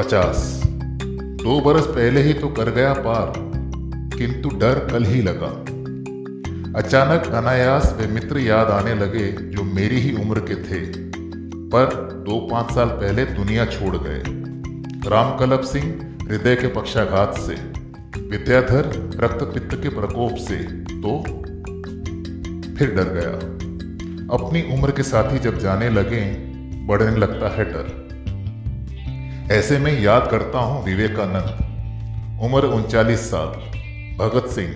पचास। दो बरस पहले ही तो कर गया पार, किंतु डर कल ही लगा। अचानक अनायास वे मित्र याद आने लगे जो मेरी ही उम्र के थे, पर दो पाँच साल पहले दुनिया छोड़ गए। रामकलप सिंह हृदय के पक्षाघात से, विद्याधर रक्त पित्त के प्रकोप से तो फिर डर गया। अपनी उम्र के साथी जब जाने लगे, बढ़ने लगता है डर। ऐसे में याद करता हूँ विवेकानंद। उम्र उनचालीस साल। भगत सिंह,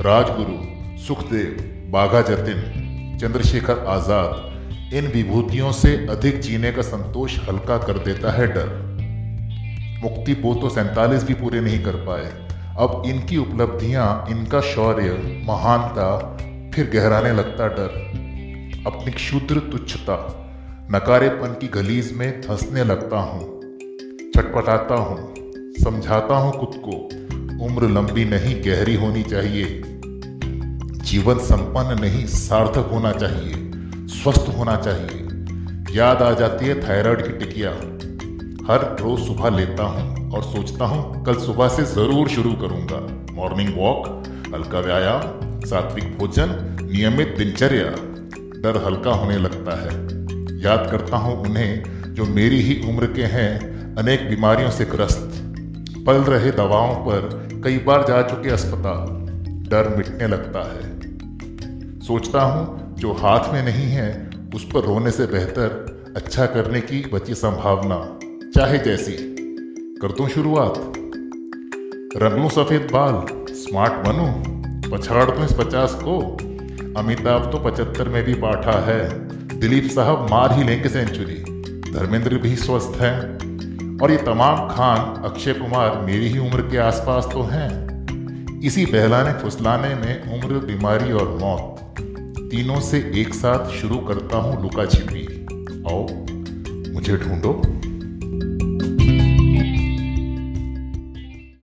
राजगुरु, सुखदेव, बाघा जतिन, चंद्रशेखर आज़ाद, इन विभूतियों से अधिक जीने का संतोष हल्का कर देता है डर। मुक्ति पो तो सैतालीस भी पूरे नहीं कर पाए। अब इनकी उपलब्धियाँ, इनका शौर्य, महानता फिर गहराने लगता डर। अपनी क्षुद्र तुच्छता, नकारेपन की गलीज में धंसने लगता हूँ। छटपटाता हूँ, समझाता हूँ खुद को। उम्र लंबी नहीं, गहरी होनी चाहिए। जीवन संपन्न नहीं, सार्थक होना चाहिए, स्वस्थ होना चाहिए। याद आ जाती है थायराइड की टिकिया। हर रोज सुबह लेता हूँ और सोचता हूँ, कल सुबह से ज़रूर शुरू करूँगा। मॉर्निंग वॉक, हल्का व्यायाम, सात्विक भोजन, नियमित दिनचर्या। डर हल्का होने लगता है। याद करता हूँ उन्हें जो मेरी ही उम्र के हैं अनेक बीमारियों से ग्रस्त। पल रहे दवाओं पर कई बार जा चुके अस्पताल। डर मिटने लगता है। सोचता हूँ, जो हाथ में नहीं है, उस पर रोने से बेहतर अच्छा करने की बची संभावना। चाहे जैसी। कर दूँ शुरुआत। रंग लूँ सफ़ेद बाल, स्मार्ट बनूं, पछाड़ दूँ इस पचास को। अमिताभ तो पचहत्तर में भी पाठा है। दिलीप साहब मार ही लेंगे सेंचुरी। धर्मेंद्र भी स्वस्थ हैं। और ये तमाम खान, अक्षय कुमार मेरी ही उम्र के आसपास तो हैं। इसी बहलाने फुसलाने में उम्र, बीमारी और मौत तीनों से एक साथ शुरू करता हूँ लुका छिपी। आओ, मुझे ढूंढो।